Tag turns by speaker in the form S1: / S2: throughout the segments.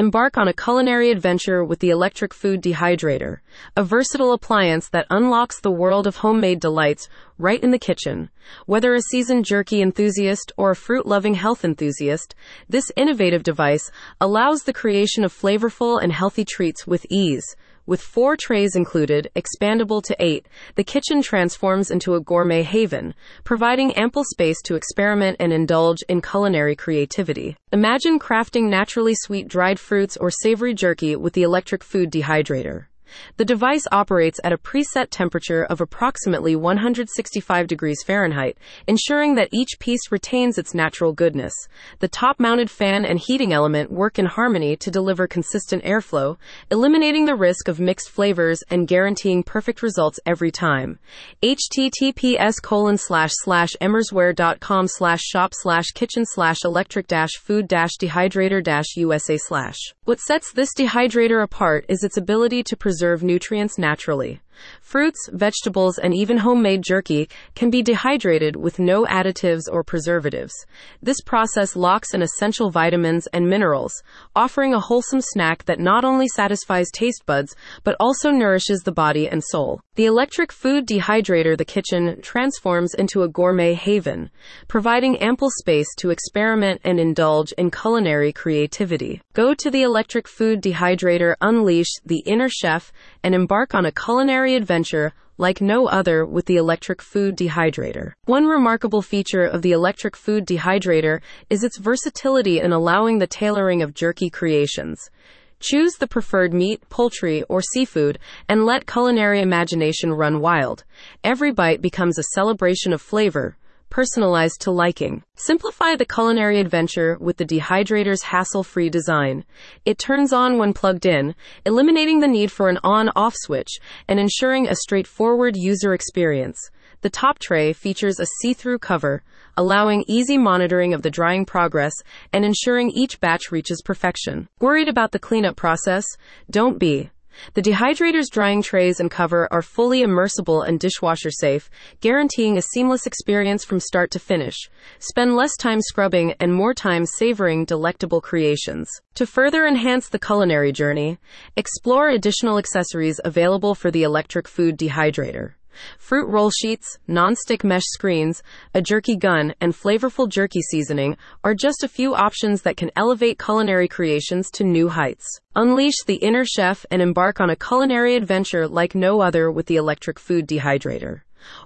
S1: Embark on a culinary adventure with the electric food dehydrator, a versatile appliance that unlocks the world of homemade delights right in the kitchen. Whether a seasoned jerky enthusiast or a fruit loving health enthusiast, this innovative device allows the creation of flavorful and healthy treats with ease. With four trays included, expandable to eight, the kitchen transforms into a gourmet haven, providing ample space to experiment and indulge in culinary creativity. Imagine crafting naturally sweet dried fruits or savory jerky with the electric food dehydrator. The device operates at a preset temperature of approximately 165 degrees Fahrenheit, ensuring that each piece retains its natural goodness. The top mounted fan and heating element work in harmony to deliver consistent airflow, eliminating the risk of mixed flavors and guaranteeing perfect results every time. https colon slash slash emersware.com slash shop slash kitchen slash electric dash food dash dehydrator dash USA slash. What sets this dehydrator apart is its ability to preserve preserve nutrients naturally. Fruits, vegetables, and even homemade jerky can be dehydrated with no additives or preservatives. This process locks in essential vitamins and minerals, offering a wholesome snack that not only satisfies taste buds, but also nourishes the body and soul. The electric food dehydrator the kitchen transforms into a gourmet haven, providing ample space to experiment and indulge in culinary creativity. Go to the electric food dehydrator, unleash the inner chef, and embark on a culinary adventure like no other with the electric food dehydrator. One remarkable feature of the electric food dehydrator is its versatility in allowing the tailoring of jerky creations. Choose the preferred meat, poultry, or seafood and let culinary imagination run wild. Every bite becomes a celebration of flavor, personalized to liking. Simplify the culinary adventure with the dehydrator's hassle free design. It turns on when plugged in, eliminating the need for an on off switch and ensuring a straightforward user experience. The top tray features a see through cover, allowing easy monitoring of the drying progress and ensuring each batch reaches perfection. Worried about the cleanup process? Don't be. The dehydrator's drying trays and cover are fully immersible and dishwasher safe, guaranteeing a seamless experience from start to finish. Spend less time scrubbing and more time savoring delectable creations. To further enhance the culinary journey, explore additional accessories available for the electric food dehydrator. Fruit roll sheets, non-stick mesh screens, a jerky gun, and flavorful jerky seasoning are just a few options that can elevate culinary creations to new heights. Unleash the inner chef and embark on a culinary adventure like no other with the electric food dehydrator.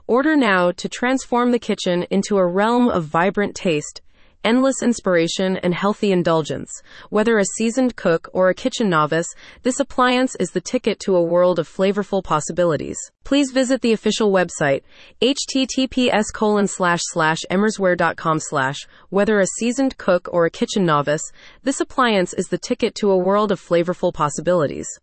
S1: Order now to transform the kitchen into a realm of vibrant taste endless inspiration, and healthy indulgence. Whether a seasoned cook or a kitchen novice, this appliance is the ticket to a world of flavorful possibilities. Please visit the official website, https colon slash slash emersware.com slash. Whether a seasoned cook or a kitchen novice, this appliance is the ticket to a world of flavorful possibilities.